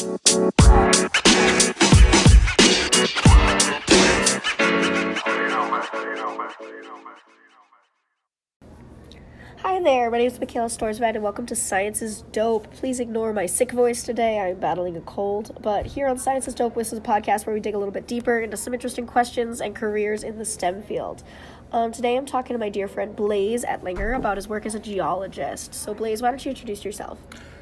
Hi there, my name is Michaela Storsvad and welcome to Science is Dope. Please ignore my sick voice today, I'm battling a cold. But here on Science is Dope, this is a podcast where we dig a little bit deeper into some interesting questions and careers in the STEM field. Um, today I'm talking to my dear friend Blaze Ettlinger about his work as a geologist. So, Blaze, why don't you introduce yourself?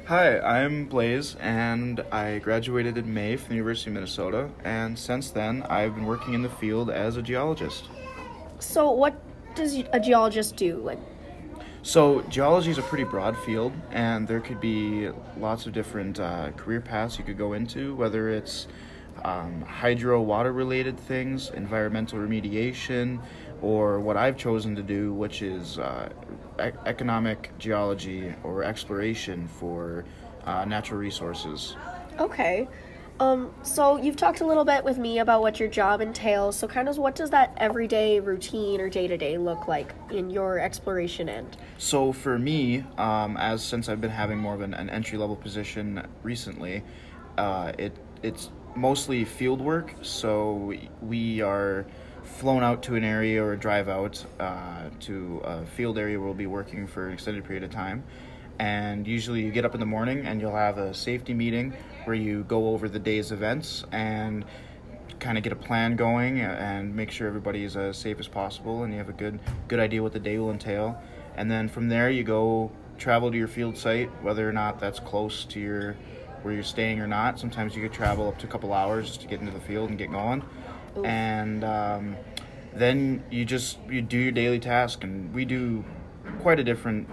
Hi, I'm Blaze, and I graduated in May from the University of Minnesota, and since then I've been working in the field as a geologist. So, what does a geologist do? Like, So, geology is a pretty broad field, and there could be lots of different uh, career paths you could go into, whether it's um, hydro water related things, environmental remediation, or what I've chosen to do, which is uh, e- economic geology or exploration for uh, natural resources. Okay. Um, so you've talked a little bit with me about what your job entails. So kind of what does that everyday routine or day to day look like in your exploration end? So for me, um, as since I've been having more of an, an entry level position recently, uh, it it's mostly field work. So we- are flown out to an area or drive out uh, to a field area where we'll be working for an extended period of time. And usually you get up in the morning and you'll have a safety meeting where you go over the day's events and kind of get a plan going and make sure everybody is as safe as possible and you have a good good idea what the day will entail and then from there you go travel to your field site whether or not that's close to your where you're staying or not sometimes you could travel up to a couple hours just to get into the field and get going and um, then you just you do your daily task and we do quite a different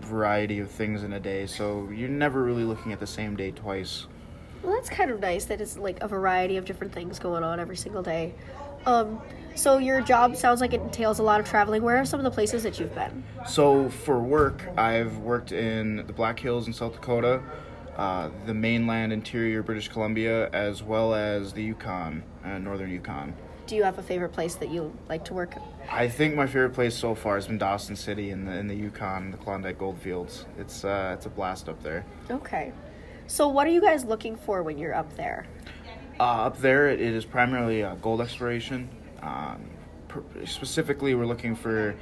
variety of things in a day so you're never really looking at the same day twice Well, that's kind of nice that it's like a variety of different things going on every single day. Um, so your job sounds like it entails a lot of traveling. Where are some of the places that you've been? So for work, I've worked in the Black Hills in South Dakota, uh, the mainland interior British Columbia, as well as the Yukon, uh, northern Yukon. Do you have a favorite place that you like to work? I think my favorite place so far has been Dawson City in the in the Yukon, the Klondike Goldfields. It's uh, it's a blast up there. Okay. So what are you guys looking for when you're up there? Uh, up there, it is primarily uh, gold exploration. Um, per- specifically, we're looking for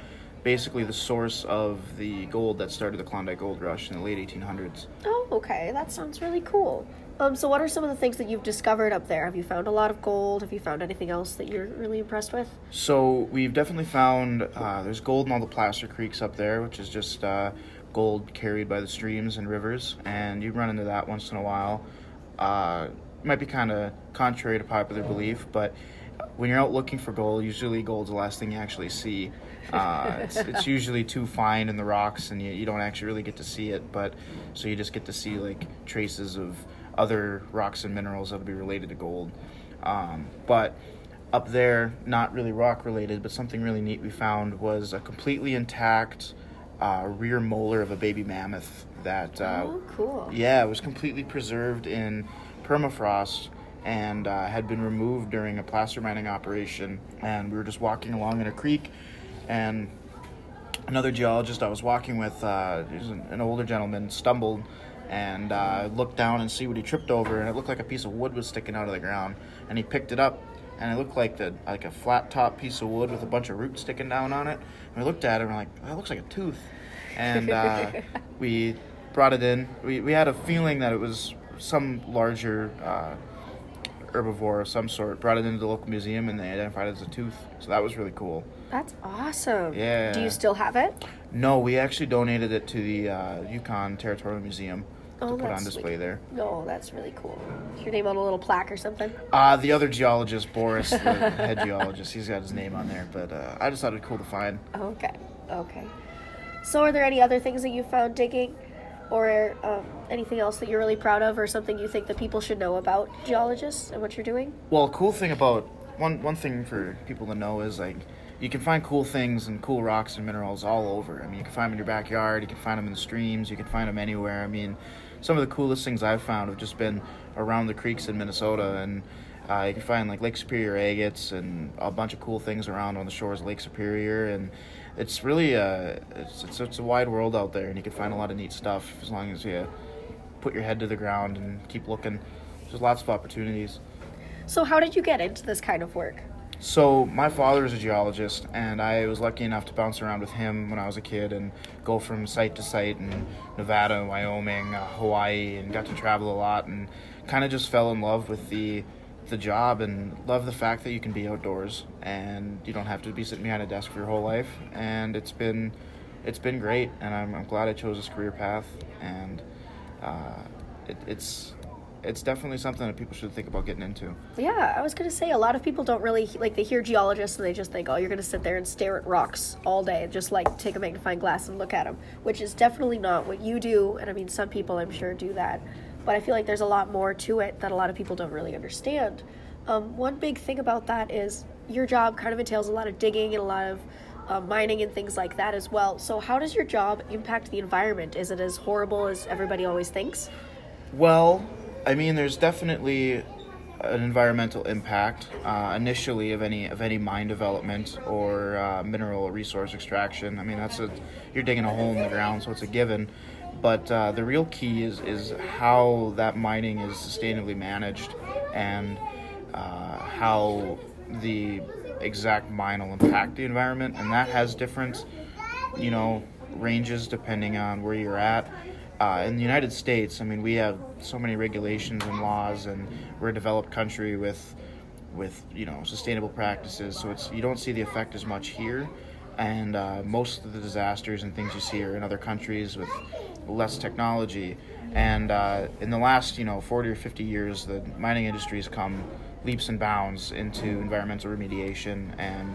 basically the source of the gold that started the Klondike Gold Rush in the late 1800s. Oh, okay. That sounds really cool. Um, so what are some of the things that you've discovered up there? Have you found a lot of gold? Have you found anything else that you're really impressed with? So we've definitely found uh, there's gold in all the placer creeks up there, which is just uh, gold carried by the streams and rivers, and you run into that once in a while. Uh, might be kind of contrary to popular belief, but when you're out looking for gold, usually gold's the last thing you actually see. Uh, it's, it's usually too fine in the rocks, and you, you don't actually really get to see it. But so you just get to see like traces of other rocks and minerals that'll be related to gold. Um, but up there, not really rock related, but something really neat we found was a completely intact uh, rear molar of a baby mammoth that. Uh, oh, cool. yeah, it was completely preserved in permafrost and uh, had been removed during a placer mining operation. And we were just walking along in a creek, and another geologist I was walking with, uh, was an, an older gentleman, stumbled and uh, looked down and see what he tripped over, and it looked like a piece of wood was sticking out of the ground. And he picked it up, and it looked like the like a flat top piece of wood with a bunch of roots sticking down on it. And we looked at it, and we're like, that looks like a tooth. And uh, we brought it in. We, we had a feeling that it was some larger uh, herbivore of some sort. Brought it into the local museum, and they identified it as a tooth. So that was really cool. That's awesome. Yeah. Do you still have it? No, we actually donated it to the uh, Yukon Territorial Museum oh, to Oh, put on display sweet. there. No, that's really cool. Is your name on a little plaque or something? Uh, the other geologist, Boris, the head geologist, he's got his name on there, but uh, I just thought it cool to find. Okay. Okay. So, are there any other things that you found digging, or um, anything else that you're really proud of, or something you think that people should know about geologists and what you're doing? Well, cool thing about one one thing for people to know is like you can find cool things and cool rocks and minerals all over. I mean, you can find them in your backyard, you can find them in the streams, you can find them anywhere. I mean, some of the coolest things I've found have just been around the creeks in Minnesota, and uh, you can find like Lake Superior agates and a bunch of cool things around on the shores of Lake Superior, and it's really uh, it's, it's it's a wide world out there, and you can find a lot of neat stuff as long as you put your head to the ground and keep looking. there's lots of opportunities. So, how did you get into this kind of work? So my father is a geologist, and I was lucky enough to bounce around with him when I was a kid and go from site to site in Nevada, Wyoming, uh, Hawaii, and got to travel a lot and kind of just fell in love with the the job and love the fact that you can be outdoors and you don't have to be sitting behind a desk for your whole life. And it's been it's been great, and I'm, I'm glad I chose this career path. And uh, it, it's it's definitely something that people should think about getting into. Yeah, I was gonna say a lot of people don't really like they hear geologists and they just think, oh, you're gonna sit there and stare at rocks all day and just like take a magnifying glass and look at them, which is definitely not what you do. And I mean, some people I'm sure do that, but I feel like there's a lot more to it that a lot of people don't really understand. Um, one big thing about that is your job kind of entails a lot of digging and a lot of uh, mining and things like that as well. So, how does your job impact the environment? Is it as horrible as everybody always thinks? Well, I mean, there's definitely an environmental impact uh, initially of any of any mine development or uh, mineral resource extraction. I mean, that's a you're digging a hole in the ground, so it's a given. But uh, the real key is is how that mining is sustainably managed and uh, how the exact mine will impact the environment, and that has different, you know, ranges depending on where you're at uh, in the United States, I mean, we have so many regulations and laws, and we're a developed country with, with you know, sustainable practices. So it's you don't see the effect as much here, and uh, most of the disasters and things you see are in other countries with less technology. And uh, in the last, you know, 40 or 50 years, the mining industry has come leaps and bounds into environmental remediation and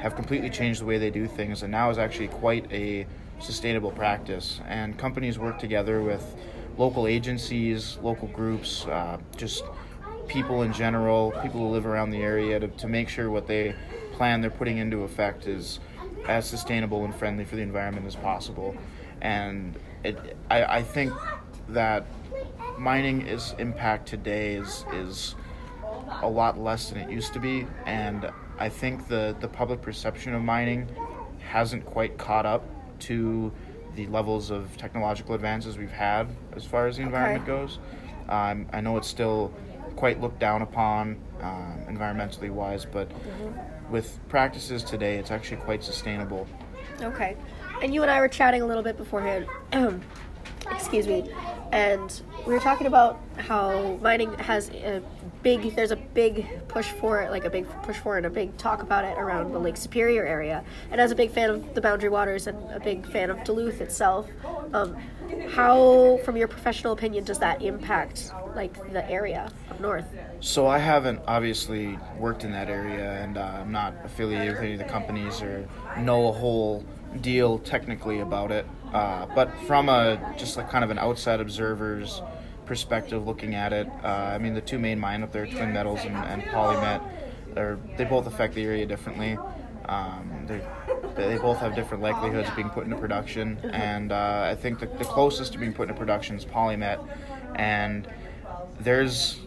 have completely changed the way they do things, and now is actually quite a sustainable practice. And companies work together with local agencies, local groups, uh, just people in general, people who live around the area to, to make sure what they plan they're putting into effect is as sustainable and friendly for the environment as possible. And it, I, I think that mining is impact today is is a lot less than it used to be, and I think the the public perception of mining hasn't quite caught up to the levels of technological advances we've had as far as the environment okay. goes. Um, I know it's still quite looked down upon um, environmentally wise, but mm-hmm. with practices today, it's actually quite sustainable. Okay. And you and I were chatting a little bit beforehand. excuse me. And we were talking about how mining has a big there's a big push for it like a big push for it and a big talk about it around the lake superior area and as a big fan of the boundary waters and a big fan of duluth itself um, how from your professional opinion does that impact like the area up north so i haven't obviously worked in that area and uh, i'm not affiliated with any of the companies or know a whole deal technically about it uh, but from a just like kind of an outside observer's perspective, looking at it, uh, I mean, the two main mine up there, Twin Metals and, and Polymet, are, they both affect the area differently. Um, they both have different likelihoods of being put into production, and uh, I think the, the closest to being put into production is Polymet, and there's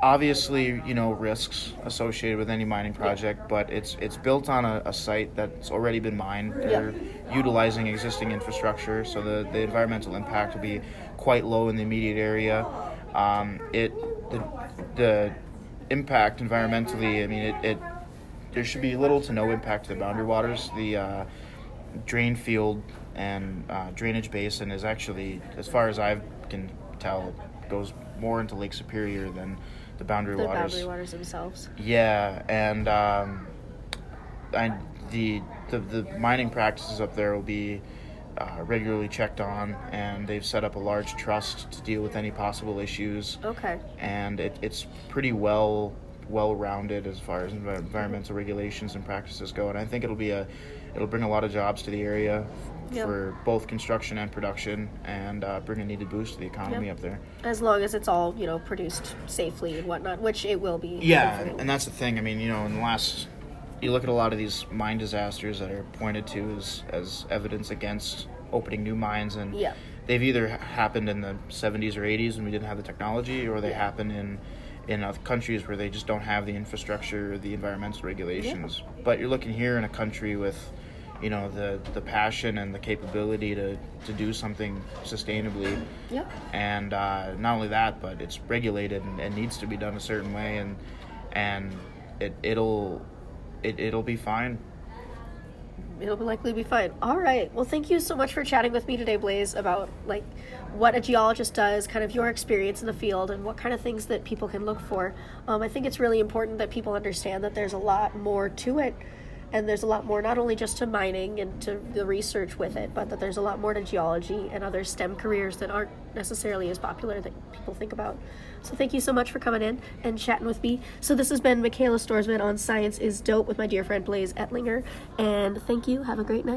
obviously you know risks associated with any mining project but it's it's built on a, a site that's already been mined. They're yeah. utilizing existing infrastructure so the, the environmental impact will be quite low in the immediate area. Um, it the, the impact environmentally i mean it, it there should be little to no impact to the boundary waters. The uh, drain field and uh, drainage basin is actually as far as i can tell goes more into lake superior than the boundary the waters. boundary waters themselves. Yeah, and um, I, the, the the mining practices up there will be uh, regularly checked on, and they've set up a large trust to deal with any possible issues. Okay. And it, it's pretty well well rounded as far as environmental regulations and practices go, and I think it'll be a it'll bring a lot of jobs to the area yep. for both construction and production and uh, bring a needed boost to the economy yep. up there. As long as it's all you know produced safely and whatnot, which it will be. Yeah, and that's the thing. I mean, you know, in the last, you look at a lot of these mine disasters that are pointed to as as evidence against opening new mines, and they've either happened in the 70s or 80s when we didn't have the technology, or they yeah. happen in in other countries where they just don't have the infrastructure, the environmental regulations. Yeah. But you're looking here in a country with you know the the passion and the capability to to do something sustainably Yeah. and uh, not only that but it's regulated and, and needs to be done a certain way and and it it'll it, it'll be fine it'll likely be fine. All right. Well, thank you so much for chatting with me today, Blaze, about like what a geologist does, kind of your experience in the field, and what kind of things that people can look for. Um, I think it's really important that people understand that there's a lot more to it, and there's a lot more not only just to mining and to the research with it, but that there's a lot more to geology and other STEM careers that aren't necessarily as popular that people think about. So thank you so much for coming in and chatting with me. So this has been Michaela Storsman on Science is Dope with my dear friend Blaze Ettlinger, and thank you. Have a great night.